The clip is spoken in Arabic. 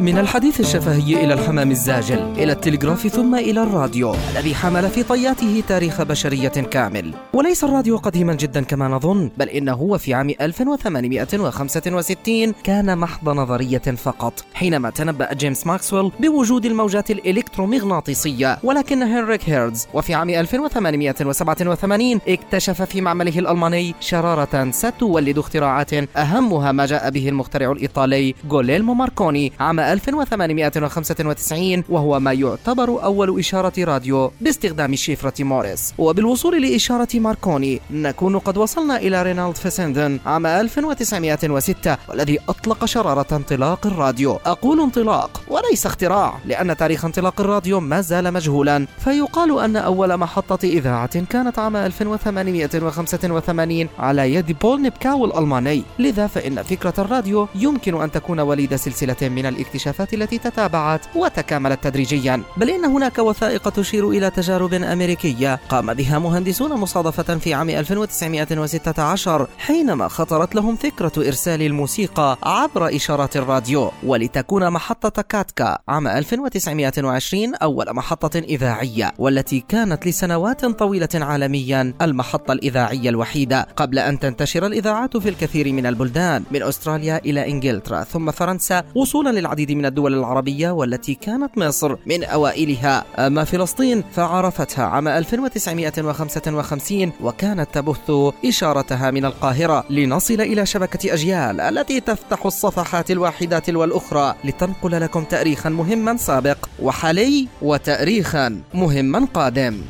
من الحديث الشفهي إلى الحمام الزاجل إلى التلغراف ثم إلى الراديو الذي حمل في طياته تاريخ بشرية كامل. وليس الراديو قديما جدا كما نظن بل إنه في عام 1865 كان محض نظرية فقط حينما تنبأ جيمس ماكسويل بوجود الموجات الإلكترومغناطيسية. ولكن هنريك هيرتز وفي عام 1887 اكتشف في معمله الألماني شرارة ستولد اختراعات أهمها ما جاء به المخترع الإيطالي جوليلمو ماركوني عام 1895 وهو ما يعتبر أول إشارة راديو باستخدام شفرة مورس. وبالوصول لإشارة ماركوني نكون قد وصلنا إلى ريجينالد فيسندن عام 1906 والذي أطلق شرارة انطلاق الراديو. أقول انطلاق وليس اختراع لأن تاريخ انطلاق الراديو ما زال مجهولا. فيقال أن أول محطة إذاعة كانت عام 1885 على يد بول نيبكاو الألماني. لذا فإن فكرة الراديو يمكن أن تكون وليد سلسلة من الاكتشافات الاكتشافات التي تتابعت وتكاملت تدريجيا. بل إن هناك وثائق تشير إلى تجارب أمريكية. قام بها مهندسون مصادفة في عام 1916 حينما خطرت لهم فكرة إرسال الموسيقى عبر إشارات الراديو. ولتكون محطة كاتكا عام 1920 أول محطة إذاعية والتي كانت لسنوات طويلة عالميا المحطة الإذاعية الوحيدة. قبل أن تنتشر الإذاعات في الكثير من البلدان من أستراليا إلى إنجلترا ثم فرنسا وصولا للعديد العديد من الدول العربية والتي كانت مصر من أوائلها. أما فلسطين فعرفتها عام 1955 وكانت تبث إشارتها من القاهرة. لنصل إلى شبكة أجيال التي تفتح الصفحات الواحدة تلو الأخرى لتنقل لكم تاريخا مهما سابق وحالي وتاريخا مهما قادم.